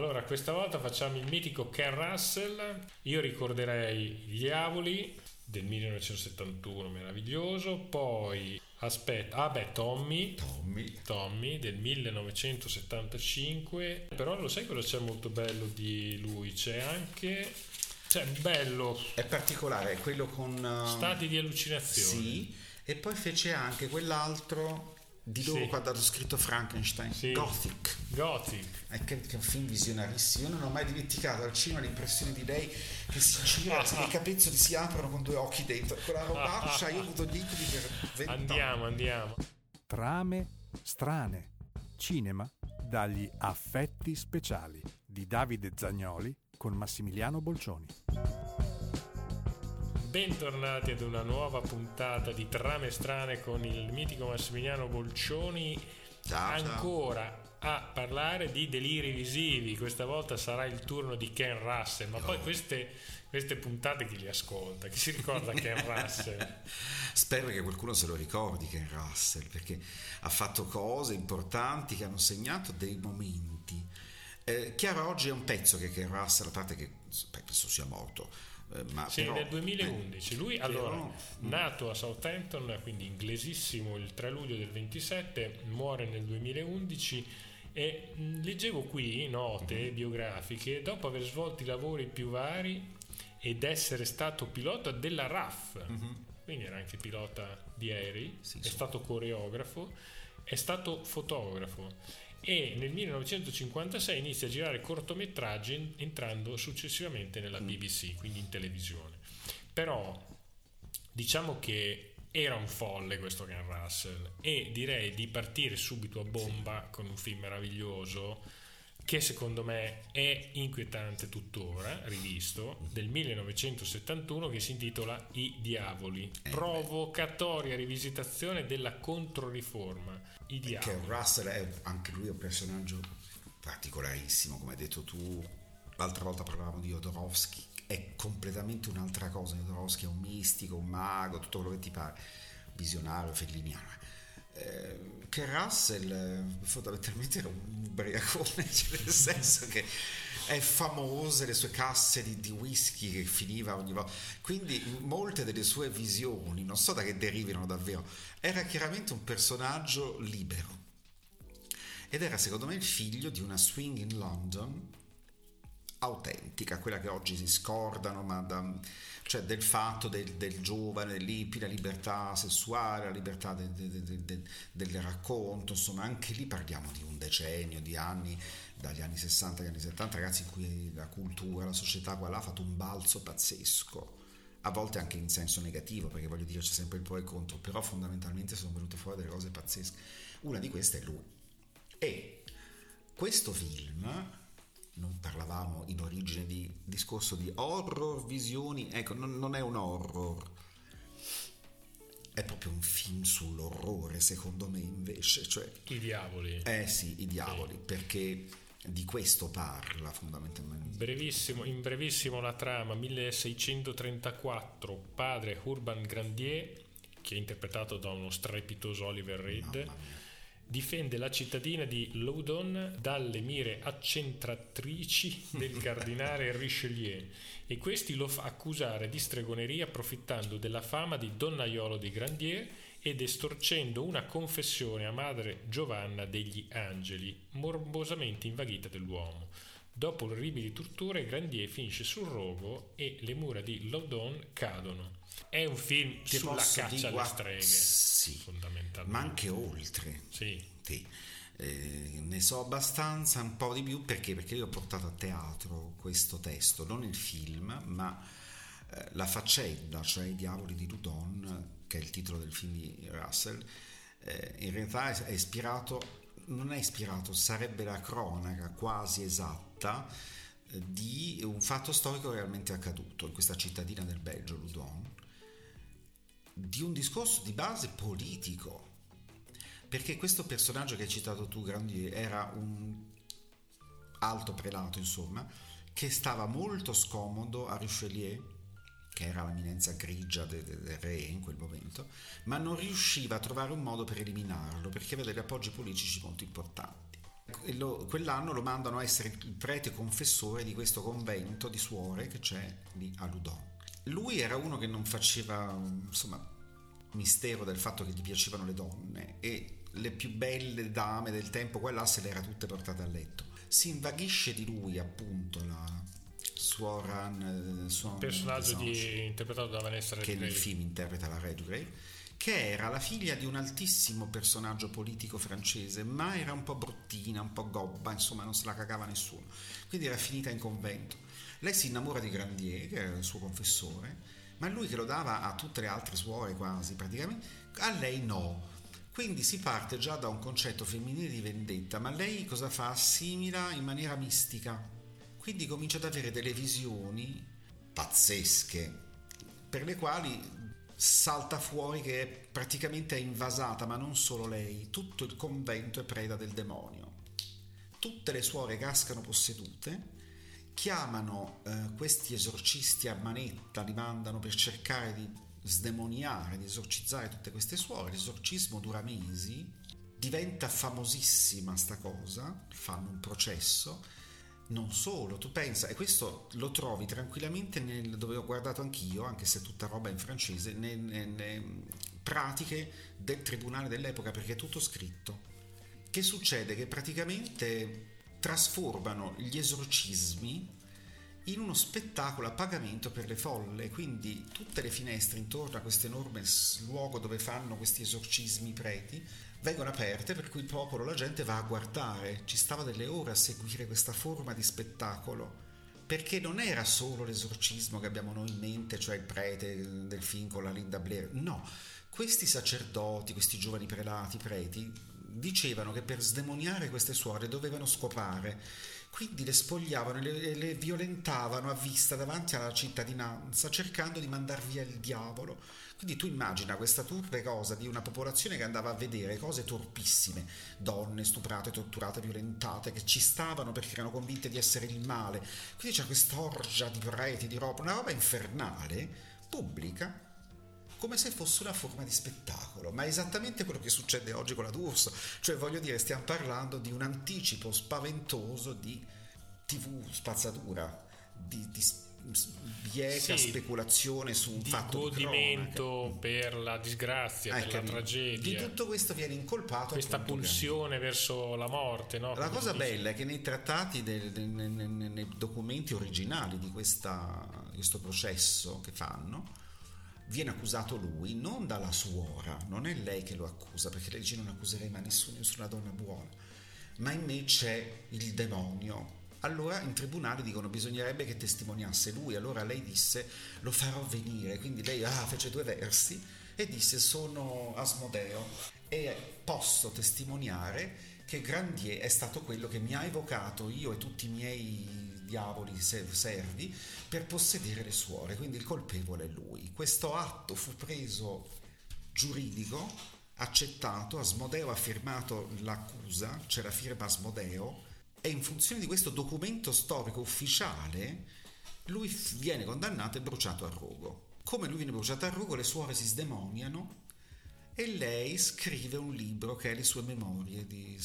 Allora, questa volta facciamo il mitico Ken Russell. Io ricorderei Gli Diavoli del 1971, meraviglioso. Poi, aspetta, ah beh, Tommy. Tommy. Tommy del 1975. Però lo sai cosa c'è molto bello di lui? C'è anche... Cioè, bello. È particolare, quello con... uh, Stati di allucinazione. Sì, e poi fece anche quell'altro di loro Sì. quando hanno scritto Frankenstein, Sì. Gothic. Gothic. È che, che è un film visionarissimo. Io non ho mai dimenticato al cinema l'impressione di lei che si gira e i capezzoli si aprono con due occhi dentro. Quella robaccia, io ho avuto gli incubi per vent'anni. Andiamo, andiamo. Trame strane. Cinema dagli affetti speciali di Davide Zagnoli con Massimiliano Bolcioni. Bentornati ad una nuova puntata di Trame Strane con il mitico Massimiliano Bolcioni. Ciao, ciao. Ancora a parlare di deliri visivi. Questa volta sarà il turno di Ken Russell. Ma poi queste, queste puntate chi li ascolta? Chi si ricorda Ken Russell? Spero che qualcuno se lo ricordi Ken Russell perché ha fatto cose importanti che hanno segnato dei momenti. Eh, chiaro, oggi è un pezzo che Ken Russell, a parte che penso sia morto, ma Sì, però- nel 2011. Lui, però- allora, nato a Southampton, quindi inglesissimo, il 3 luglio del 27, muore nel 2011 e mh, leggevo qui note Mhm. biografiche, dopo aver svolto i lavori più vari ed essere stato pilota della RAF, quindi era anche pilota di aerei. Sì, è sì. stato coreografo, è stato fotografo e nel 1956 inizia a girare cortometraggi en- entrando successivamente Mm. nella BBC, quindi in televisione. Però diciamo che era un folle questo Ken Russell e direi di partire subito a bomba con un film meraviglioso che secondo me è inquietante tuttora, rivisto, del 1971 che si intitola I Diavoli, Eh, provocatoria rivisitazione della controriforma. I che Diavoli. Russell è anche lui un personaggio particolarissimo, come hai detto tu. L'altra volta parlavamo di Jodorowsky, è completamente un'altra cosa. Jodorowsky è un mistico, un mago, tutto quello che ti pare, visionario, felliniano. Eh, che Russell eh, fondamentalmente era un ubriacone, cioè nel senso che è famose le sue casse di, di whisky che finiva ogni volta. Quindi molte delle sue visioni, non so da che derivino davvero, era chiaramente un personaggio libero. Ed era secondo me il figlio di una swing in London autentica, quella che oggi si scordano, ma da- cioè del fatto del, del giovane, dell'hippie, la libertà sessuale, la libertà de- de- de- del racconto, insomma anche lì parliamo di un decennio, di anni, dagli anni 60 agli anni 70, ragazzi, in cui la cultura, la società qua là ha fatto un balzo pazzesco. A volte anche in senso negativo, perché voglio dire c'è sempre il pro e il contro, però fondamentalmente sono venute fuori delle cose pazzesche. Una di queste è lui. E questo film, non parlavamo in origine di discorso di horror, visioni, ecco, non, non è un horror, è proprio un film sull'orrore, secondo me invece, cioè, I Diavoli. eh sì, i diavoli, perché di questo parla fondamentalmente. Brevissimo, in brevissimo la trama 1634 padre Urban Grandier che è interpretato da uno strepitoso Oliver Reed. Difende la cittadina di Loudon dalle mire accentratrici del cardinale Richelieu e questi lo fa accusare di stregoneria approfittando della fama di donnaiolo di Grandier ed estorcendo una confessione a madre Giovanna degli Angeli, morbosamente invaghita dell'uomo. Dopo orribili torture, Grandier finisce sul rogo e le mura di Loudon cadono. È un film Ti sulla caccia alle streghe, sì, fondamentalmente. ma anche oltre. Sì. Sì. Eh, ne so abbastanza, un po' di più perché? Perché io ho portato a teatro questo testo, non il film, ma eh, la faccenda, cioè i diavoli di Ludon, che è il titolo del film di Russell, eh, in realtà è ispirato, non è ispirato, sarebbe la cronaca quasi esatta eh, di un fatto storico realmente accaduto in questa cittadina del Belgio, Ludon, di un discorso di base politico. Perché questo personaggio che hai citato tu, Grandier, era un alto prelato, insomma, che stava molto scomodo a Richelieu, che era l'eminenza grigia de- de- del re in quel momento, ma non riusciva a trovare un modo per eliminarlo, perché aveva degli appoggi politici molto importanti. Lo, quell'anno lo mandano a essere il prete confessore di questo convento di suore che c'è lì a Ludon. Lui era uno che non faceva insomma, mistero del fatto che gli piacevano le donne e le più belle dame del tempo qua là se le era tutte portate a letto. Si invaghisce di lui appunto la suora Il personaggio di, interpretato da Vanessa Redgrave che nel film interpreta la Redgrave che era la figlia di un altissimo personaggio politico francese, ma era un po' bruttina, un po' gobba, insomma non se la cagava nessuno. Quindi era finita in convento. Lei si innamora di Grandier, che era il suo confessore, ma lui che lo dava a tutte le altre suore quasi praticamente, a lei no. Quindi si parte già da un concetto femminile di vendetta, ma lei cosa fa? Assimila in maniera mistica. Quindi comincia ad avere delle visioni pazzesche, per le quali salta fuori che praticamente è invasata, ma non solo lei, tutto il convento è preda del demonio. Tutte le suore cascano possedute, chiamano eh, questi esorcisti a manetta, li mandano per cercare di sdemoniare, di esorcizzare tutte queste suore. L'esorcismo dura mesi, diventa famosissima sta cosa, fanno un processo non solo, tu pensa, e questo lo trovi tranquillamente nel, dove ho guardato anch'io, anche se tutta roba in francese, nelle, pratiche del tribunale dell'epoca, perché è tutto scritto. Che succede? Che praticamente trasformano gli esorcismi in uno spettacolo a pagamento per le folle, quindi tutte le finestre intorno a questo enorme luogo dove fanno questi esorcismi preti vengono aperte per cui il popolo, la gente va a guardare, ci stava delle ore a seguire questa forma di spettacolo, perché non era solo l'esorcismo che abbiamo noi in mente, cioè il prete del film con la Linda Blair, no, questi sacerdoti, questi giovani prelati, preti, dicevano che per sdemoniare queste suore dovevano scopare. Quindi le spogliavano e le, le, violentavano a vista davanti alla cittadinanza, cercando di mandar via il diavolo. Quindi tu immagina questa turpe cosa di una popolazione che andava a vedere cose torpissime, donne stuprate, torturate, violentate, che ci stavano perché erano convinte di essere il male. Quindi c'è quest'orgia di preti, di roba, una roba infernale, pubblica, come se fosse una forma di spettacolo, ma è esattamente quello che succede oggi con la D'Urso, cioè voglio dire stiamo parlando di un anticipo spaventoso di tv spazzatura, di, di bieca sì, speculazione su un di fatto godimento per la disgrazia, per la tragedia. Di tutto questo viene incolpato questa pulsione verso la morte. No? La cosa bella è che nei trattati, del, nei, nei, nei, documenti originali di questa, questo processo che fanno, viene accusato lui non dalla suora, non è lei che lo accusa, perché lei dice non accuserei mai nessuno, nessuna donna buona, ma in me c'è il demonio. Allora in tribunale dicono bisognerebbe che testimoniasse lui, allora lei disse lo farò venire, quindi lei ah, fece due versi e disse sono Asmodeo e posso testimoniare che Grandier è stato quello che mi ha evocato io e tutti i miei diavoli servi per possedere le suore, quindi il colpevole è lui. Questo atto fu preso giuridico, accettato, Asmodeo ha firmato l'accusa, c'è la firma Asmodeo, e in funzione di questo documento storico ufficiale lui viene condannato e bruciato a rogo. Come lui viene bruciato a rogo, le suore si sdemoniano e lei scrive un libro che è le sue memorie di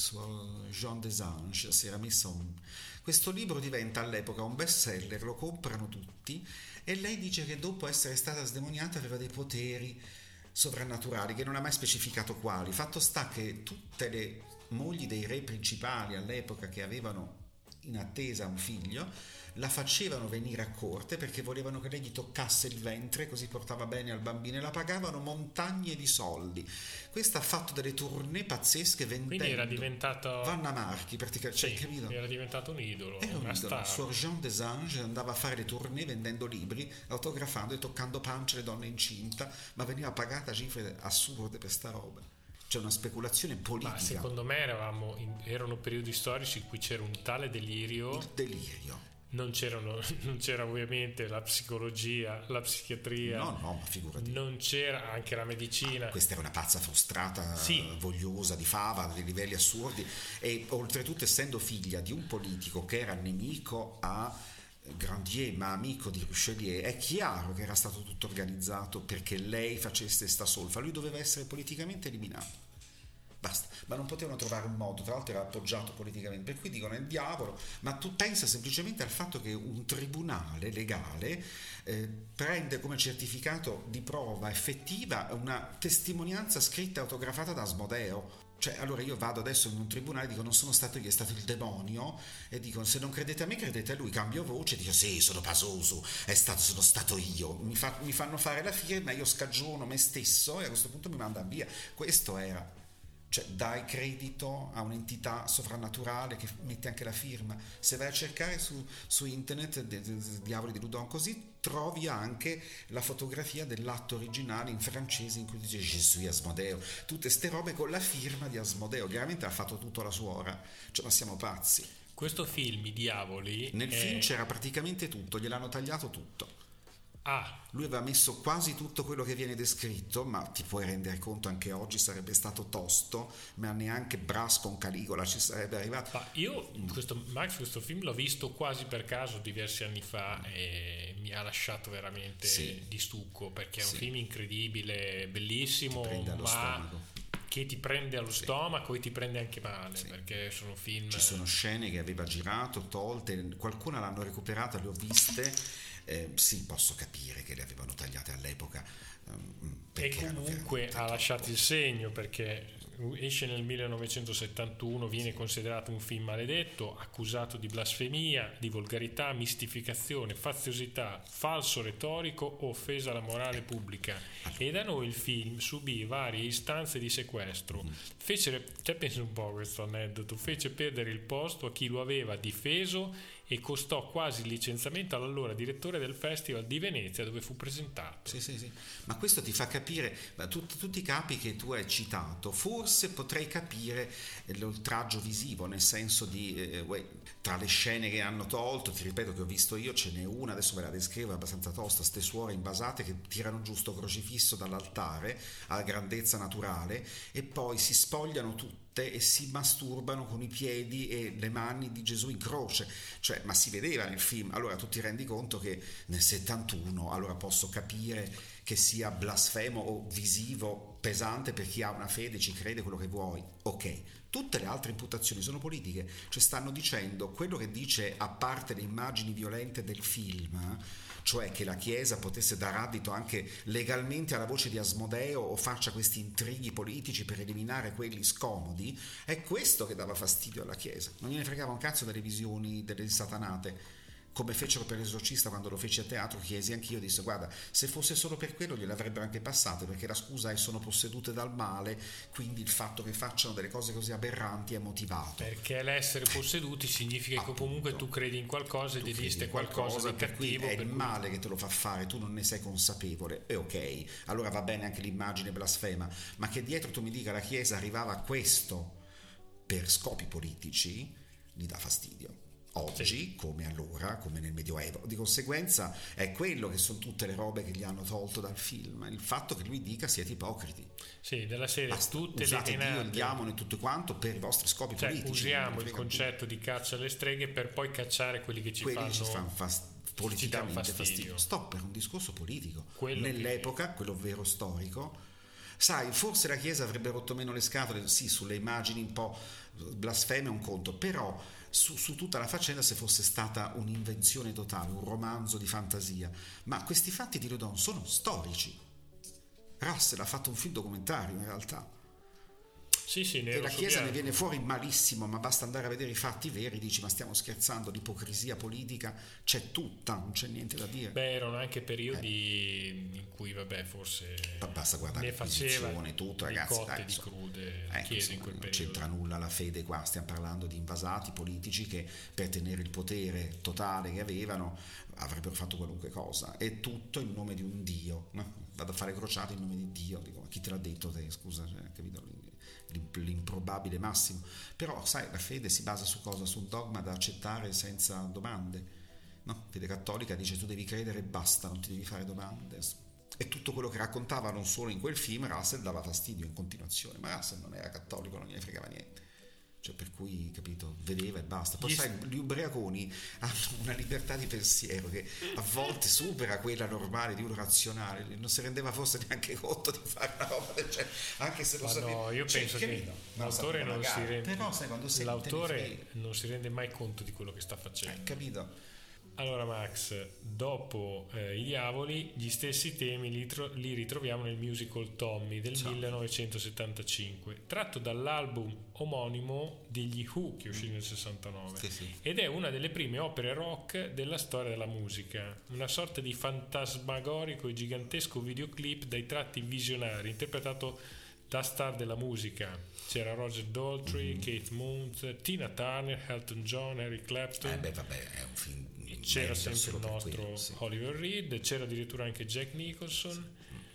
Jean des Anges, Sera Misson. Questo libro diventa all'epoca un bestseller, lo comprano tutti e lei dice che dopo essere stata sdemoniata aveva dei poteri sovrannaturali che non ha mai specificato quali. Fatto sta che tutte le mogli dei re principali all'epoca che avevano in attesa un figlio la facevano venire a corte perché volevano che lei gli toccasse il ventre così portava bene al bambino e la pagavano montagne di soldi. Questa ha fatto delle tournée pazzesche vendendo. Quindi era diventato Vanna Marchi praticamente, cioè, sì, capito? Era diventato un idolo, era un idolo. Suor Jean des Anges andava a fare le tournée vendendo libri, autografando e toccando pancia le donne incinta, ma veniva pagata cifre assurde per sta roba c'è una speculazione politica. Ma secondo me eravamo in, erano periodi storici in cui c'era un tale delirio. Il delirio non, non, c'era ovviamente la psicologia, la psichiatria. No, no, ma figurati. Non c'era anche la medicina. Ah, questa era una pazza frustrata, sì. vogliosa di fava, a dei livelli assurdi. E oltretutto, essendo figlia di un politico che era nemico a Grandier, ma amico di Richelieu, è chiaro che era stato tutto organizzato perché lei facesse sta solfa. Lui doveva essere politicamente eliminato basta, ma non potevano trovare un modo, tra l'altro era appoggiato politicamente, per cui dicono è il diavolo, ma tu pensa semplicemente al fatto che un tribunale legale eh, prende come certificato di prova effettiva una testimonianza scritta e autografata da Asmodeo. Cioè, allora io vado adesso in un tribunale e dico non sono stato io, è stato il demonio. E dico se non credete a me credete a lui, cambio voce, dico sì, sono Pasoso, è stato, sono stato io, mi, fa, mi fanno fare la firma, io scagiono me stesso e a questo punto mi mandano via. Questo era cioè dai credito a un'entità sovrannaturale che mette anche la firma. Se vai a cercare su, su internet de, de, de, Diavoli di Ludon così trovi anche la fotografia dell'atto originale in francese in cui dice suis Asmodeo, tutte queste robe con la firma di Asmodeo, chiaramente ha fatto tutto la suora, cioè ma siamo pazzi. Questo film, I Diavoli... Nel è... film c'era praticamente tutto, gliel'hanno tagliato tutto. Ah. Lui aveva messo quasi tutto quello che viene descritto, ma ti puoi rendere conto anche oggi sarebbe stato tosto, ma neanche Brass con Caligola ci sarebbe arrivato. Ma io questo, Max questo film l'ho visto quasi per caso diversi anni fa e mi ha lasciato veramente sì. di stucco perché è un sì. film incredibile, bellissimo, ma stomaco che ti prende allo sì. stomaco e ti prende anche male perché sono film ci sono scene che aveva girato tolte qualcuna l'hanno recuperata le ho viste eh, sì, posso capire che le avevano tagliate all'epoca. Um, e comunque ha lasciato il segno perché esce nel 1971, viene considerato un film maledetto, accusato di blasfemia, di volgarità, mistificazione, faziosità, falso retorico offesa alla morale pubblica. E da noi il film subì varie istanze di sequestro. Mm. Fece, cioè pensa un po' questo aneddoto, fece perdere il posto a chi lo aveva difeso e costò quasi il licenziamento all'allora direttore del Festival di Venezia dove fu presentato. Sì, sì, sì. Ma questo ti fa capire, tutti, tutti i capi che tu hai citato, forse potrei capire l'oltraggio visivo, nel senso di, eh, tra le scene che hanno tolto, ti ripeto che ho visto io, ce n'è una, adesso ve la descrivo, è abbastanza tosta, ste suore invasate che tirano giusto crocifisso dall'altare alla grandezza naturale e poi si spogliano tutti e si masturbano con i piedi e le mani di Gesù in croce, cioè, ma si vedeva nel film, allora tu ti rendi conto che nel 71, allora posso capire che sia blasfemo o visivo, pesante per chi ha una fede, ci crede quello che vuoi, ok, tutte le altre imputazioni sono politiche, cioè stanno dicendo quello che dice a parte le immagini violente del film, cioè che la Chiesa potesse dar addito anche legalmente alla voce di Asmodeo o faccia questi intrighi politici per eliminare quelli scomodi, è questo che dava fastidio alla Chiesa. Non gliene fregava un cazzo delle visioni delle satanate come fecero per l'esorcista quando lo feci a teatro, chiesi anch'io, disse guarda, se fosse solo per quello gliel'avrebbero anche passate, perché la scusa è sono possedute dal male, quindi il fatto che facciano delle cose così aberranti è motivato. Perché l'essere posseduti significa Appunto. che comunque tu credi in qualcosa ed esiste qualcosa, qualcosa di cattivo. È il male che te lo fa fare, tu non ne sei consapevole, e ok, allora va bene anche l'immagine blasfema, ma che dietro tu mi dica la Chiesa arrivava a questo per scopi politici, gli dà fastidio oggi sì. come allora, come nel Medioevo. Di conseguenza è quello che sono tutte le robe che gli hanno tolto dal film, il fatto che lui dica siete ipocriti. Sì, della serie Basta, tutte usate le Dio, il diamone e tutto quanto per i vostri scopi cioè, politici. Usiamo il concetto di caccia alle streghe per poi cacciare quelli che ci quelli fanno, ci fanno fast- politicamente fastidio. fastidio. Sto per un discorso politico. Quello Nell'epoca, che... quello vero storico, sai, forse la Chiesa avrebbe rotto meno le scatole, sì, sulle immagini un po' blasfeme un conto, però su, su, tutta la faccenda se fosse stata un'invenzione totale, un romanzo di fantasia. Ma questi fatti di Rodon sono storici. Russell ha fatto un film documentario in realtà. Sì, sì, e la Chiesa ne viene fuori malissimo, ma basta andare a vedere i fatti veri, dici ma stiamo scherzando, l'ipocrisia politica c'è tutta, non c'è niente da dire. Beh, erano anche periodi eh. in cui, vabbè, forse ma basta guardare l'inquisizione, tutto, ragazzi. Dai, di crude eh, chiese in quel non periodo. c'entra nulla la fede qua, stiamo parlando di invasati politici che per tenere il potere totale che avevano avrebbero fatto qualunque cosa, e tutto in nome di un Dio. No? Vado a fare crociate in nome di Dio, dico, ma chi te l'ha detto te, scusa, cioè, capito? L'improbabile massimo. Però, sai, la fede si basa su cosa? Su un dogma da accettare senza domande. No? Fede cattolica dice tu devi credere e basta, non ti devi fare domande. E tutto quello che raccontava non solo in quel film, Russell dava fastidio in continuazione, ma Russell non era cattolico, non gliene fregava niente. Cioè per cui capito vedeva e basta. Poi Gli sai gli ubriaconi hanno una libertà di pensiero che a volte supera quella normale di uno razionale. Non si rendeva forse neanche conto di fare una roba del genere anche se lo sapeva no, io Cioè, penso che- l'autore non si rende però sai l'autore non si rende mai conto di quello che sta Eh, facendo. capito Allora Max, dopo eh, I Diavoli, gli stessi temi li, tro- li ritroviamo nel musical Tommy del Ciao. 1975, tratto dall'album omonimo degli Who che uscì nel 69. Sì, sì. Ed è una delle prime opere rock della storia della musica, una sorta di fantasmagorico e gigantesco videoclip dai tratti visionari, interpretato da star della musica. C'era Roger Daltrey, Kate Moons, Tina Turner, Elton John, Eric Clapton. eh beh vabbè è un film C'era merita sempre il nostro quello, sì. Oliver Reed, c'era addirittura anche Jack Nicholson.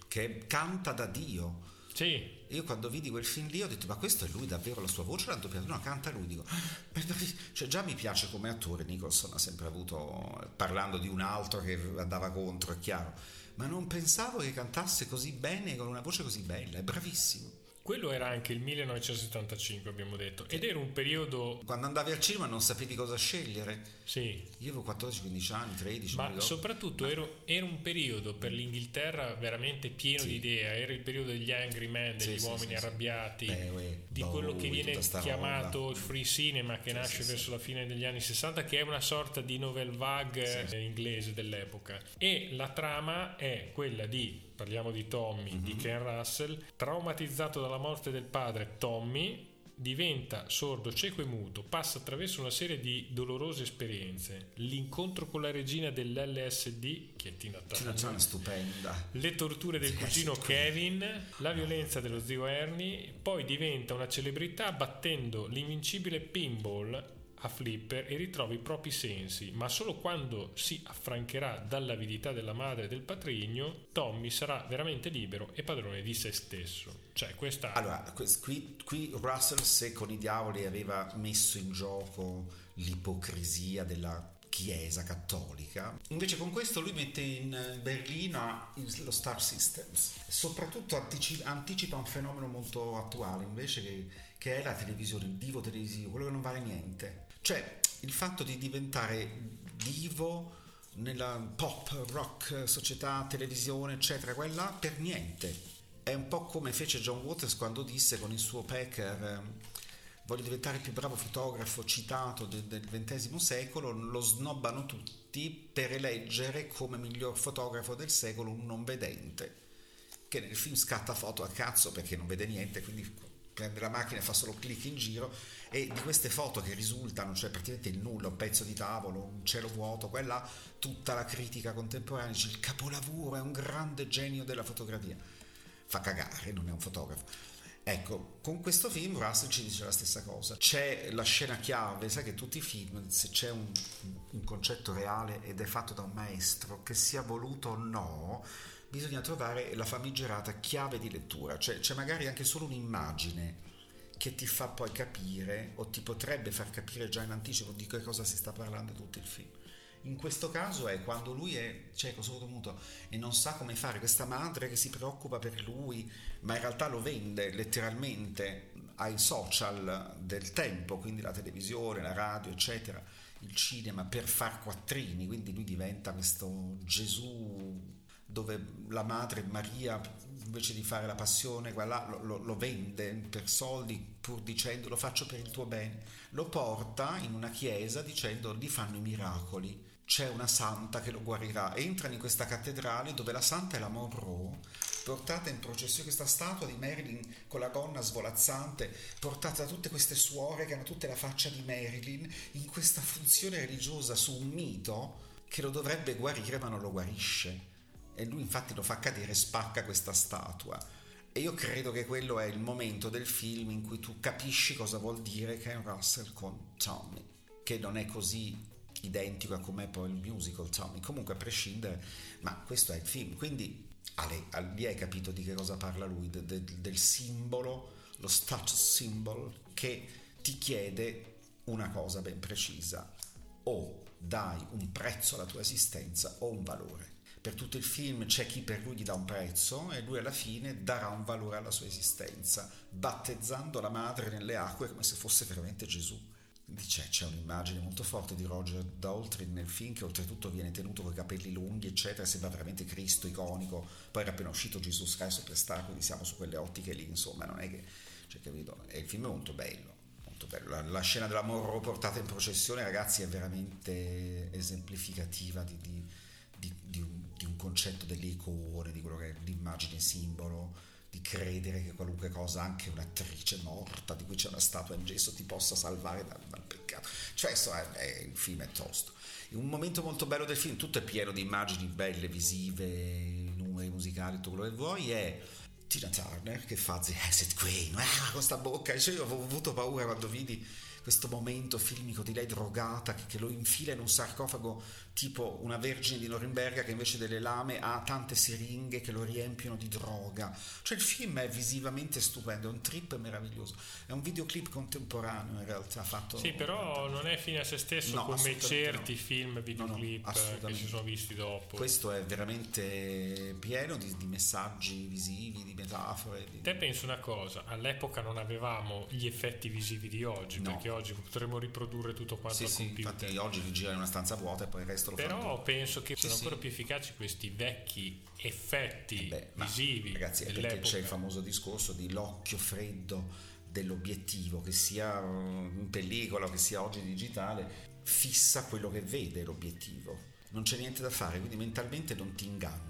che canta da Dio. Sì, io quando vidi quel film lì ho detto ma questo è lui davvero la sua voce l'ha doppiata? No canta lui dico. Cioè già mi piace come attore Nicholson ha sempre avuto parlando di un altro che andava contro è chiaro. Ma non pensavo che cantasse così bene con una voce così bella è bravissimo quello era anche il 1975, abbiamo detto, ed era un periodo, quando andavi al cinema non sapevi cosa scegliere. Sì, io avevo 14-15 anni 13 non ma soprattutto era, era un periodo per l'Inghilterra veramente pieno Sì. di idee, era il periodo degli angry men, degli Sì, uomini sì, arrabbiati, Beh, di quello che viene chiamato roba. il free cinema che nasce verso la fine degli anni 60 che è una sorta di novel vague inglese dell'epoca. E la trama è quella di parliamo di Tommy Mhm. di Ken Russell. Traumatizzato dalla morte del padre Tommy diventa sordo, cieco e muto, passa attraverso una serie di dolorose esperienze, l'incontro con la regina dell'LSD, che è Tina Tina Turner, è stupenda. Le torture del Sì, cugino Kevin, la violenza dello zio Ernie, poi diventa una celebrità battendo l'invincibile pinball a flipper e ritrova i propri sensi, ma solo quando si affrancherà dall'avidità della madre e del patrigno, Tommy sarà veramente libero e padrone di se stesso. Cioè, questa Allora, qui, qui Russell se con i diavoli aveva messo in gioco l'ipocrisia della Chiesa cattolica, invece con questo lui mette in eh, berlina lo Star Systems, soprattutto antici- anticipa un fenomeno molto attuale invece che, che è la televisione, il divo televisivo, quello che non vale niente. Cioè il fatto di diventare divo nella pop, rock, società, televisione, eccetera, quella per niente. È un po' come fece John Waters quando disse con il suo Packer ehm, voglio diventare il più bravo fotografo citato de- del XX secolo, lo snobbano tutti per eleggere come miglior fotografo del secolo un non vedente, che nel film scatta foto a cazzo perché non vede niente, quindi prende la macchina e fa solo clic in giro e di queste foto che risultano, cioè praticamente il nulla, un pezzo di tavolo, un cielo vuoto, quella tutta la critica contemporanea dice il capolavoro è un grande genio della fotografia. Fa cagare, non è un fotografo. Ecco, con questo film Russell ci dice la stessa cosa. C'è la scena chiave, sai che tutti i film, se c'è un, un concetto reale ed è fatto da un maestro, che sia voluto o no, bisogna trovare la famigerata chiave di lettura, cioè c'è magari anche solo un'immagine che ti fa poi capire o ti potrebbe far capire già in anticipo di che cosa si sta parlando tutto il film. In questo caso è quando lui è cieco, sordo, muto e non sa come fare, questa madre che si preoccupa per lui, ma in realtà lo vende letteralmente ai social del tempo, quindi la televisione, la radio, eccetera, il cinema per far quattrini, quindi lui diventa questo Gesù dove la madre Maria invece di fare la passione là, lo, lo- lo vende per soldi pur dicendo lo faccio per il tuo bene lo porta in una chiesa dicendo lì fanno i miracoli c'è una santa che lo guarirà entrano in questa cattedrale dove la santa è la Monroe portata in processione questa statua di Marilyn con la gonna svolazzante portata da tutte queste suore che hanno tutte la faccia di Marilyn in questa funzione religiosa su un mito che lo dovrebbe guarire ma non lo guarisce e lui infatti lo fa cadere e spacca questa statua. E io credo che quello è il momento del film in cui tu capisci cosa vuol dire Ken Russell con Tommy che non è così identico a com'è poi il musical Tommy. Comunque a prescindere ma questo è il film. Quindi Ale, lì hai capito di che cosa parla lui de- de- del simbolo lo status symbol che ti chiede una cosa ben precisa. O dai un prezzo alla tua esistenza o un valore per tutto il film c'è chi per lui gli dà un prezzo e lui alla fine darà un valore alla sua esistenza, battezzando la madre nelle acque come se fosse veramente Gesù. C'è, c'è un'immagine molto forte di Roger Daltrey nel film che oltretutto viene tenuto con i capelli lunghi, eccetera, sembra veramente Cristo iconico. Poi era appena uscito Gesù Sky Superstar, quindi siamo su quelle ottiche lì, insomma, non è che... Cioè, capito? E il film è molto bello, molto bello. La, la scena della Morro portata in processione, ragazzi, è veramente esemplificativa di, di, di un concetto delle icone, di quello che è l'immagine simbolo, di credere che qualunque cosa, anche un'attrice morta di cui c'è una statua in gesso, ti possa salvare dal, dal peccato. Cioè, insomma, è, il film è tosto. Un momento molto bello del film, tutto è pieno di immagini belle, visive, numeri musicali, tutto quello che vuoi, è Tina Turner che fa The Acid Queen, ah, con sta bocca, cioè, io avevo avuto paura quando vidi questo momento filmico di lei drogata che, che, lo infila in un sarcofago tipo una vergine di Norimberga che invece delle lame ha tante siringhe che lo riempiono di droga. Cioè il film è visivamente stupendo, è un trip meraviglioso. È un videoclip contemporaneo in realtà fatto... Sì, però non è fine a se stesso no, come certi no. film videoclip no, che si sono visti dopo. Questo è veramente pieno di, di messaggi visivi, di metafore. Di... Te penso una cosa, all'epoca non avevamo gli effetti visivi di oggi, perché oggi potremmo riprodurre tutto quanto sì, sì, computer. Infatti oggi gira in una stanza vuota e poi il resto lo Però fa penso che sì, siano sì. ancora più efficaci questi vecchi effetti Beh, visivi. Ragazzi, è perché c'è il famoso discorso di l'occhio freddo dell'obiettivo, che sia in pellicola o che sia oggi digitale, fissa quello che vede l'obiettivo. Non c'è niente da fare, quindi mentalmente non ti inganna.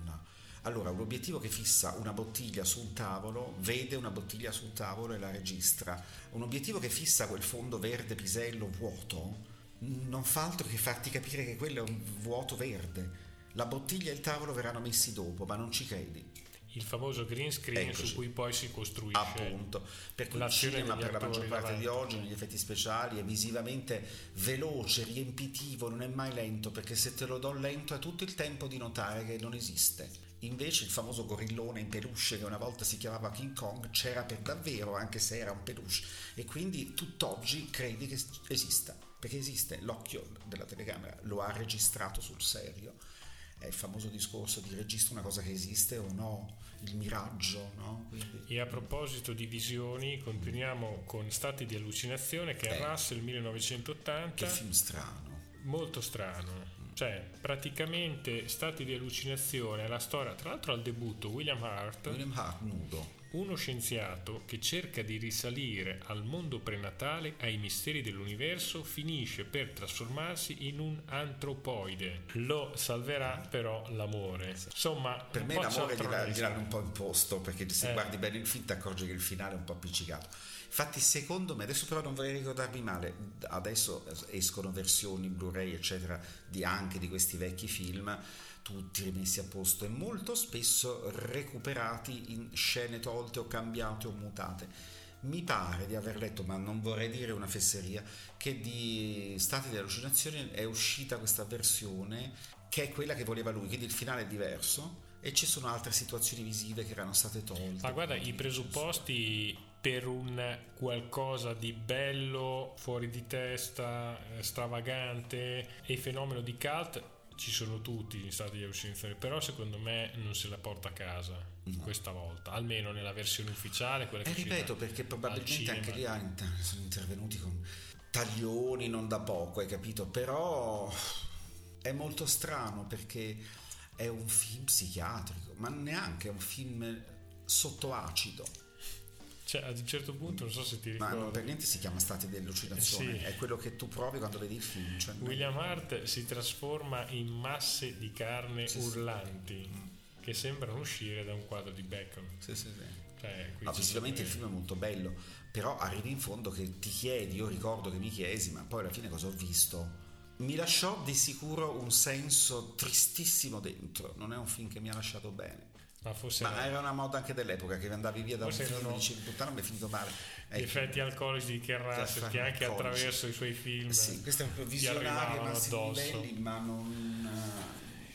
Allora, un obiettivo che fissa una bottiglia su un tavolo, vede una bottiglia su un tavolo e la registra. Un obiettivo che fissa quel fondo verde pisello vuoto, non fa altro che farti capire che quello è un vuoto verde. La bottiglia e il tavolo verranno messi dopo, ma non ci credi. Il famoso green screen Eccoci. su cui poi si costruisce Appunto, perché il cinema per la maggior parte davanti. di oggi negli effetti speciali è visivamente veloce, riempitivo, non è mai lento, perché se te lo do lento hai tutto il tempo di notare che non esiste. Invece il famoso gorillone in peluche che una volta si chiamava King Kong c'era per davvero, anche se era un peluche, e quindi tutt'oggi credi che esista, perché esiste, l'occhio della telecamera lo ha registrato sul serio. È il famoso discorso di registro una cosa che esiste o no, il miraggio, no? Quindi, E a proposito di visioni, continuiamo con Stati di allucinazione che è Eh. Russell 1980, che film strano. molto strano. Cioè, praticamente Stati di allucinazione la storia, tra l'altro al debutto William Hart, William Hart nudo. uno scienziato che cerca di risalire al mondo prenatale, ai misteri dell'universo, finisce per trasformarsi in un antropoide. Lo salverà però l'amore. Insomma, Per me l'amore cialtronesco. gliel'hanno un po' imposto, perché se Eh. guardi bene il film ti accorgi che il finale è un po' appiccicato. Infatti, secondo me, adesso però non vorrei ricordarmi male, adesso escono versioni Blu-ray, eccetera, di anche di questi vecchi film, tutti rimessi a posto e molto spesso recuperati in scene tolte o cambiate o mutate. Mi pare di aver letto, ma non vorrei dire una fesseria, che di Stati di allucinazione è uscita questa versione che è quella che voleva lui, quindi il finale è diverso e ci sono altre situazioni visive che erano state tolte. Ma guarda, i presupposti per un qualcosa di bello, fuori di testa, eh, stravagante e fenomeno di cult ci sono tutti in stati di allucinazione, però secondo me non se la porta a casa questa volta, almeno nella versione ufficiale, quella che E ripeto perché probabilmente anche lì sono intervenuti con taglioni non da poco, hai capito? Però è molto strano perché è un film psichiatrico, ma neanche è un film sotto acido. Cioè, ad un certo punto, non so se ti Ma non ricordi, per niente si chiama stati di allucinazione, Eh sì. è quello che tu provi quando vedi il film. Cioè, William Hart si trasforma in masse di carne Sì, sì. urlanti che sembrano uscire da un quadro di Bacon. Sì, sì, sì. Cioè, No, visivamente il film è molto bello, però arrivi in fondo che ti chiedi, io ricordo che mi chiesi, ma poi alla fine cosa ho visto? Mi lasciò di sicuro un senso tristissimo dentro, non è un film che mi ha lasciato bene. Ma Ma era- una moda anche dell'epoca che andavi via da un film e dicevi puttana mi è finito male. Ecco. effetti alcolici di Ken Russell che anche alcolici. attraverso i suoi film Sì, questo è un po' visionario addosso. livelli, ma non...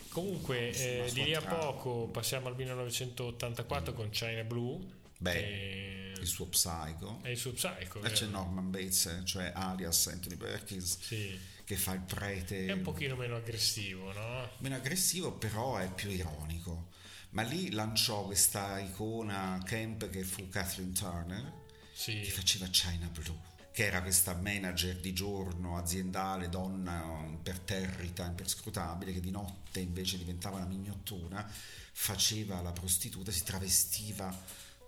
eh, Comunque, eh, di lì a poco passiamo al 1984 con China Blue. Beh, il suo psycho. È il suo psycho. E c'è? Norman Bates, cioè alias Anthony Perkins, Sì. che fa il prete È un pochino meno aggressivo, no? meno aggressivo, però è più ironico. Ma lì lanciò questa icona camp che fu Kathleen Turner, Sì. che faceva China Blue, che era questa manager di giorno aziendale, donna imperterrita, imperscrutabile, che di notte invece diventava una mignottona, faceva la prostituta, si travestiva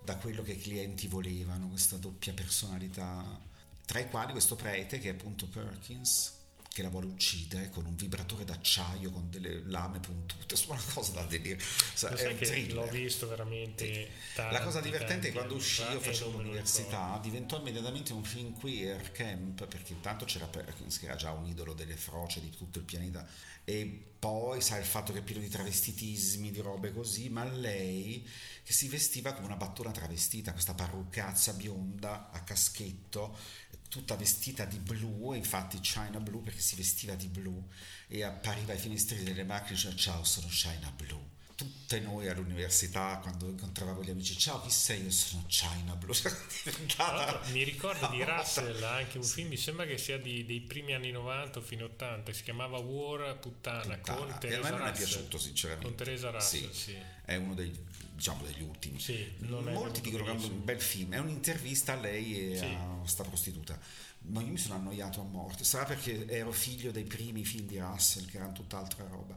da quello che i clienti volevano, questa doppia personalità, tra i quali questo prete che è appunto Perkins, che la vuole uccidere con un vibratore d'acciaio con delle lame puntute, su una cosa da dire. Sa- è un thriller. l'ho visto veramente tanti, La cosa divertente è che quando uscì io facevo l'università, diventò immediatamente un film queer camp, perché intanto c'era Perkins che era già un idolo delle froce di tutto il pianeta, e poi sai il fatto che è pieno di travestitismi, di robe così, ma lei che si vestiva come una battona travestita, questa parruccazza bionda a caschetto, tutta vestita di blu, infatti China Blue perché si vestiva di blu e appariva ai finestrini delle macchine e diceva ciao sono China Blue tutte noi all'università quando incontravamo gli amici ciao chi sei io sono China Blue l'altro, mi ricordo di Russell anche un film, mi sembra che sia di- dei primi anni 90 o fine 80, si chiamava War Puttana, Puttana. con E a Teresa me non è piaciuto sinceramente Con Teresa Russell, Sì. sì. è uno dei, diciamo, degli ultimi Sì, molti dicono che è un bel film è un'intervista a lei e Sì. a sta prostituta ma io mi sono annoiato a morte sarà perché ero figlio dei primi film di Russell che erano tutt'altra roba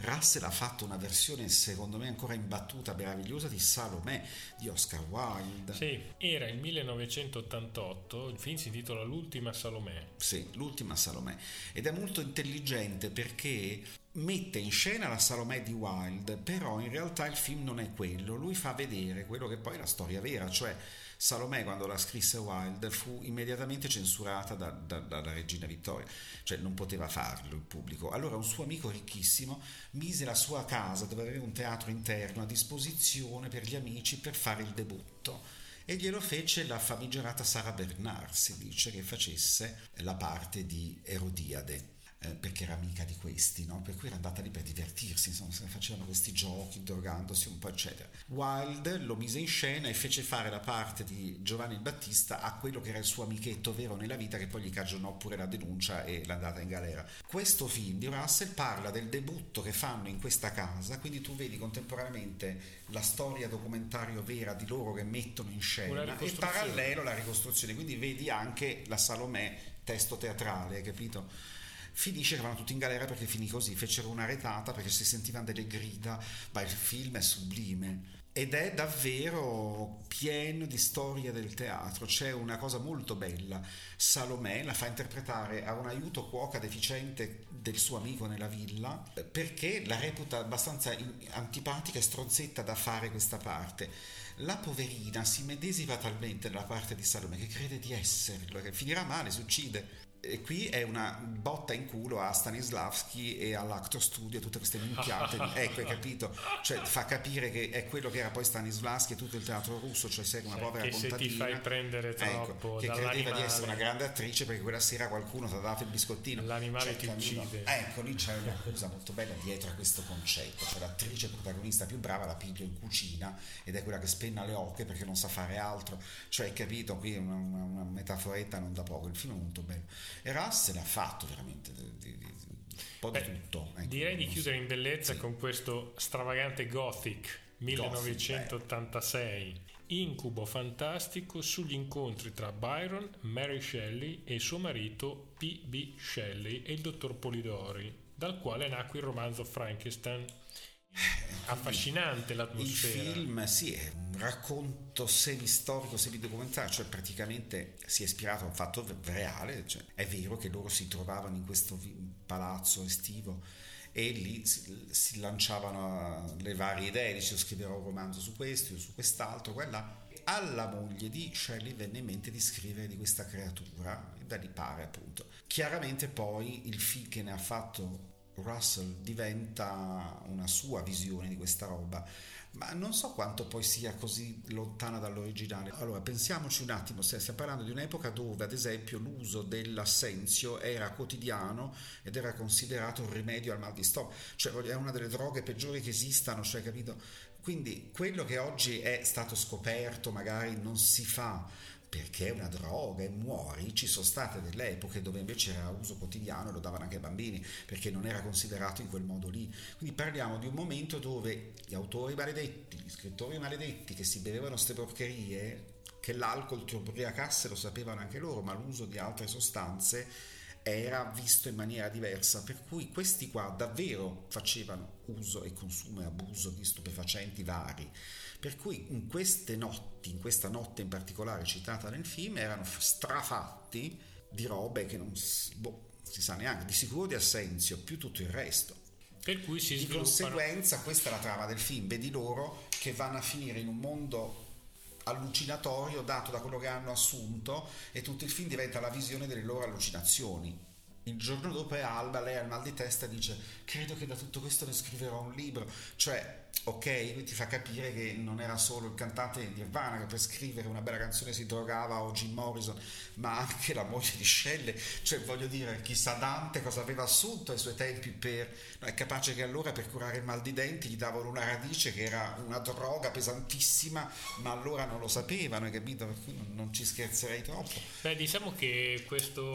Russell ha fatto una versione secondo me ancora imbattuta meravigliosa di Salomè di Oscar Wilde Sì, era il 1988, il film si intitola L'ultima Salomè. Sì, l'ultima Salomè. Ed è molto intelligente perché mette in scena la Salomè di Wilde, però in realtà il film non è quello. Lui fa vedere quello che poi è la storia vera, cioè Salomè quando la scrisse Wilde fu immediatamente censurata da- da- dalla regina Vittoria, cioè non poteva farlo in pubblico. Allora un suo amico ricchissimo mise la sua casa, dove aveva un teatro interno, a disposizione per gli amici per fare il debutto e glielo fece la famigerata Sara Bernard, si dice che facesse la parte di Erodiade. Eh, perché era amica di questi, no? per cui era andata lì per divertirsi, insomma, facevano questi giochi, drogandosi un po', eccetera. Wilde lo mise in scena e fece fare la parte di Giovanni il Battista a quello che era il suo amichetto vero nella vita, che poi gli cagionò pure la denuncia e l'andata in galera. Questo film di Russell parla del debutto che fanno in questa casa, quindi tu vedi contemporaneamente la storia documentario vera di loro che mettono in scena e parallelo la ricostruzione, quindi vedi anche la Salomè, testo teatrale, capito? Finisce che vanno tutti in galera perché finì così, fecero una retata perché si sentivano delle grida, ma il film è sublime ed è davvero pieno di storia del teatro, c'è una cosa molto bella, Salomè la fa interpretare a un aiuto cuoca deficiente del suo amico nella villa perché la reputa abbastanza antipatica e stronzetta da fare questa parte. La poverina si medesima talmente nella parte di Salomè che crede di esserlo, che finirà male, si uccide. E qui è una botta in culo a Stanislavski e all'Actor Studio, tutte queste minchiate. ecco, hai capito? Cioè, fa capire che è quello che era poi Stanislavski e tutto il teatro russo, cioè sei una Cioè, povera che se ti contadina. fai prendere troppo ecco, che credeva di essere una grande attrice perché quella sera qualcuno ti ha dato il biscottino. L'animale ti capito? uccide. Ecco, lì c'è una cosa molto bella dietro a questo concetto. Cioè, l'attrice protagonista più brava la piglio in cucina ed è quella che spenna le ocche perché non sa fare altro. Cioè, hai capito? Qui è una, una, una metaforetta non da poco. Il film è molto bello. E Russell ha fatto veramente di- di- un po' di Beh, tutto. ecco. Direi di chiudere in bellezza Sì. con questo stravagante Gothic 1986. Incubo fantastico sugli incontri tra Byron, Mary Shelley e suo marito P.B. Shelley e il dottor Polidori, dal quale nacque il romanzo Frankenstein. Affascinante Il l'atmosfera. film sì, è un racconto semi-storico, semi-documentario, cioè praticamente si è ispirato a un fatto reale, cioè è vero che loro si trovavano in questo palazzo estivo e lì si, lanciavano le varie idee, dice io scriverò un romanzo su questo, su quest'altro, quella. Alla moglie di Shelley venne in mente di scrivere di questa creatura, e da lì pare appunto. Chiaramente poi il film che ne ha fatto Russell diventa una sua visione di questa roba ma non so quanto poi sia così lontana dall'originale. Allora, pensiamoci un attimo, stiamo parlando di un'epoca dove, ad esempio, l'uso dell'assenzio era quotidiano ed era considerato un rimedio al mal di stomaco, cioè è una delle droghe peggiori che esistano, cioè, capito? Quindi quello che oggi è stato scoperto magari non si fa perché è una droga e muori, ci sono state delle epoche dove invece era uso quotidiano e lo davano anche ai bambini perché non era considerato in quel modo lì. Quindi parliamo di un momento dove gli autori maledetti, gli scrittori maledetti che si bevevano queste porcherie, che l'alcol ti ubriacasse lo sapevano anche loro, ma l'uso di altre sostanze era visto in maniera diversa, per cui questi qua davvero facevano uso e consumo e abuso di stupefacenti vari. Per cui in queste notti, in questa notte in particolare citata nel film, erano strafatti di robe che non boh, si sa neanche, di sicuro di Assenzio, più tutto il resto. Per cui si di sviluppano... conseguenza questa è la trama del film, vedi loro che vanno a finire in un mondo allucinatorio dato da quello che hanno assunto e tutto il film diventa la visione delle loro allucinazioni. Il giorno dopo è Alba, lei ha il mal di testa e dice credo che da tutto questo ne scriverò un libro. Cioè, ok, ti fa capire che non era solo il cantante di Nirvana che per scrivere una bella canzone si drogava o Jim Morrison, ma anche la moglie di Shelley. Cioè, voglio dire, chissà Dante cosa aveva assunto ai suoi tempi per... No, è capace che allora per curare il mal di denti gli davano una radice che era una droga pesantissima, ma allora non lo sapevano, hai capito? Non ci scherzerei troppo. Beh, diciamo che questo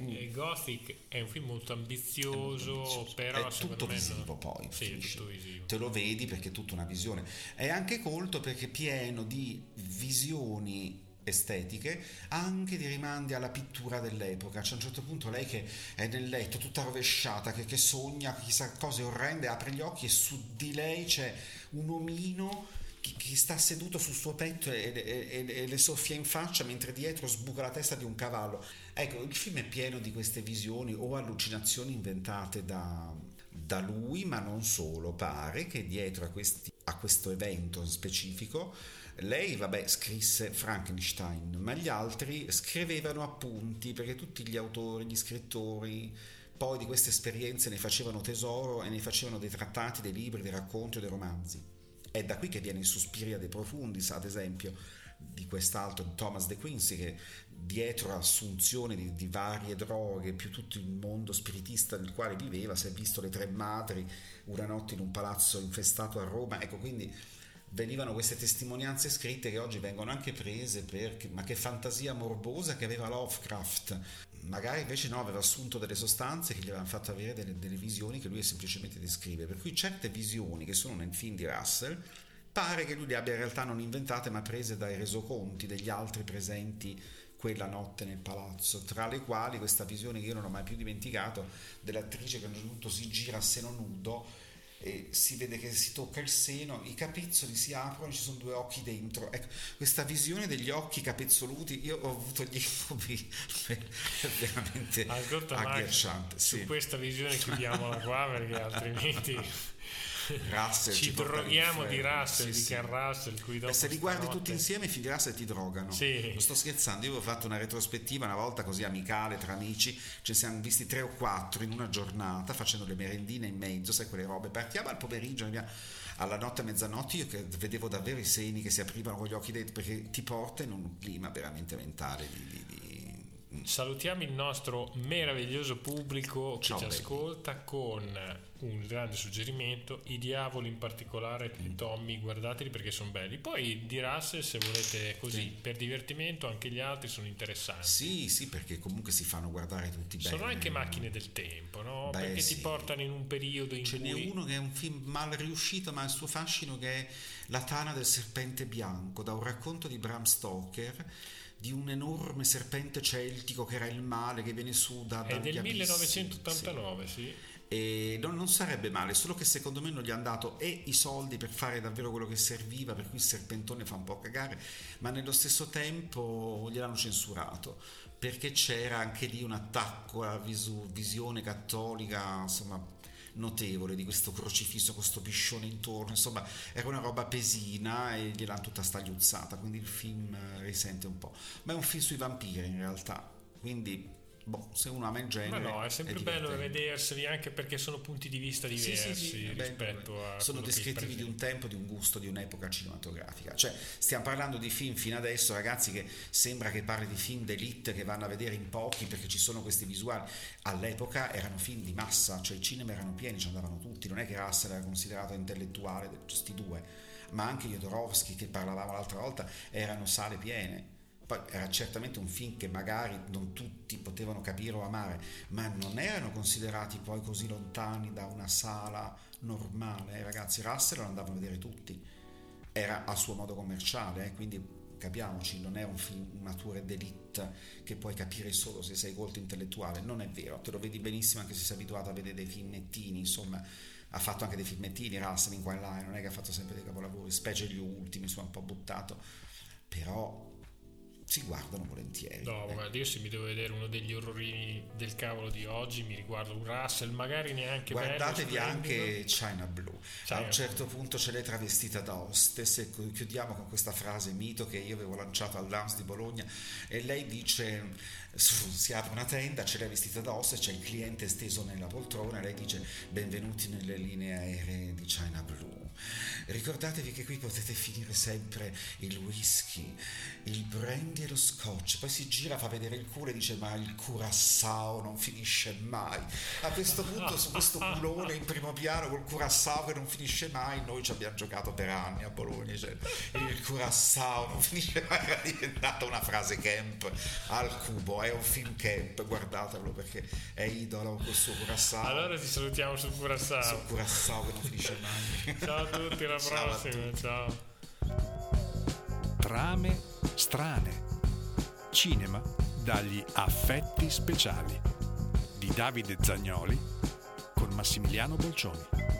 mm. Gothic è un film molto ambizioso, ambizioso. però è tutto visivo non... poi. Sì, tutto visivo. Te lo vedi perché è tutta una visione. È anche colto perché è pieno di visioni estetiche, anche di rimandi alla pittura dell'epoca. C'è a un certo punto lei che è nel letto tutta rovesciata, che, che sogna chissà cose orrende, apre gli occhi e su di lei c'è un omino che sta seduto sul suo petto e, e, e, le soffia in faccia mentre dietro sbuca la testa di un cavallo. Ecco, il film è pieno di queste visioni o allucinazioni inventate da, da lui, ma non solo. Pare che dietro a, questi, a questo evento specifico lei, vabbè, scrisse Frankenstein, ma gli altri scrivevano appunti perché tutti gli autori, gli scrittori poi di queste esperienze ne facevano tesoro e ne facevano dei trattati, dei libri, dei racconti o dei romanzi. È da qui che viene il Suspiria dei Profundis, ad esempio, di quest'altro Thomas De Quincy, che dietro assunzione di, di, varie droghe, più tutto il mondo spiritista nel quale viveva, si è visto le tre madri una notte in un palazzo infestato a Roma, ecco quindi venivano queste testimonianze scritte che oggi vengono anche prese per ma che fantasia morbosa che aveva Lovecraft magari invece no aveva assunto delle sostanze che gli avevano fatto avere delle, delle visioni che lui semplicemente descrive. Per cui certe visioni che sono nel film di Russell pare che lui le abbia in realtà non inventate ma prese dai resoconti degli altri presenti quella notte nel palazzo, tra le quali questa visione che io non ho mai più dimenticato dell'attrice che a un certo punto si gira a seno nudo e si vede che si tocca il seno, i capezzoli si aprono, ci sono due occhi dentro. Ecco, questa visione degli occhi capezzoluti, io ho avuto gli incubi veramente Ascolta, agghiacciante. Max, sì. Su questa visione chiudiamola qua perché altrimenti Russell ci droghiamo di Russell, sì, di Ken Russell. Cui dopo se li guardi notte... tutti insieme, i film di Russell ti drogano. Sì. Non sto scherzando, io avevo fatto una retrospettiva una volta così amicale tra amici, ci siamo visti tre o quattro in una giornata facendo le merendine in mezzo, sai quelle robe. Partiamo al pomeriggio, alla notte a mezzanotte io che vedevo davvero i seni che si aprivano con gli occhi dentro perché ti porta in un clima veramente mentale di, di, di Salutiamo il nostro meraviglioso pubblico che Ciao, ci baby. ascolta con un grande suggerimento, i diavoli in particolare, mm. Tommy, guardateli perché sono belli. Poi di Russell se volete così, sì. per divertimento, anche gli altri sono interessanti. Sì, sì, perché comunque si fanno guardare tutti bene. Sono anche macchine del tempo, no? Beh, perché sì. ti portano in un periodo in Ce cui... Ce n'è uno che è un film mal riuscito, ma il suo fascino che è La tana del serpente bianco, da un racconto di Bram Stoker di un enorme serpente celtico che era il male che viene su da è del 1989 sì, sì. E non, non, sarebbe male solo che secondo me non gli hanno dato e i soldi per fare davvero quello che serviva per cui il serpentone fa un po' cagare ma nello stesso tempo gliel'hanno censurato perché c'era anche lì un attacco alla visu, visione cattolica insomma notevole di questo crocifisso, questo piscione intorno, insomma era una roba pesina e gliel'hanno tutta stagliuzzata, quindi il film risente un po'. Ma è un film sui vampiri in realtà, quindi boh, se uno ama il genere. Ma no, è sempre è bello vederseli anche perché sono punti di vista Sì, diversi sì, sì, bello, rispetto bello. a. sono descrittivi di un tempo, di un gusto, di un'epoca cinematografica. Cioè, stiamo parlando di film fino adesso, ragazzi, che sembra che parli di film d'elite che vanno a vedere in pochi perché ci sono questi visuali. All'epoca erano film di massa, cioè i cinema erano pieni, ci andavano tutti. Non è che Russell era considerato intellettuale, questi due, ma anche Jodorowsky, che parlavamo l'altra volta, erano sale piene. Era certamente un film che magari non tutti potevano capire o amare, ma non erano considerati poi così lontani da una sala normale. eh, ragazzi, Russell lo andavano a vedere tutti. Era a suo modo commerciale, eh, quindi capiamoci, non è un film, una tour d'elite che puoi capire solo se sei colto intellettuale. Non è vero, te lo vedi benissimo anche se sei abituato a vedere dei filmettini, insomma. Ha fatto anche dei filmettini, Russell in qua e là, non è che ha fatto sempre dei capolavori, specie gli ultimi, su un po' buttato, però si guardano volentieri. No, eh. guarda, io se mi devo vedere uno degli orrorini del cavolo di oggi, mi riguardo un Russell, magari neanche Guardatevi bello, anche. China Blue. China a un certo punto ce l'è travestita da hostess e chiudiamo con questa frase mito che io avevo lanciato al Dance di Bologna e lei dice si apre una tenda, ce l'è vestita da hostess, c'è il cliente steso nella poltrona lei dice benvenuti nelle linee aeree di China Blue. Ricordatevi che qui potete finire sempre il whisky, il brandy e lo scotch. Poi si gira, fa vedere il culo e dice: Ma il curaçao non finisce mai. A questo punto, su questo culone in primo piano col curaçao che non finisce mai, noi ci abbiamo giocato per anni a Bologna. Cioè, il curaçao non finisce mai, era diventata una frase camp al cubo. È un film camp, guardatelo perché è idolo col suo curaçao. Allora ti salutiamo sul Sul Curaçao. curaçao che non finisce mai. Ciao a tutti, alla Ciao prossima. tutti. Ciao. Trame strane. Cinema dagli affetti speciali di Davide Zagnoli con Massimiliano Bolcioni.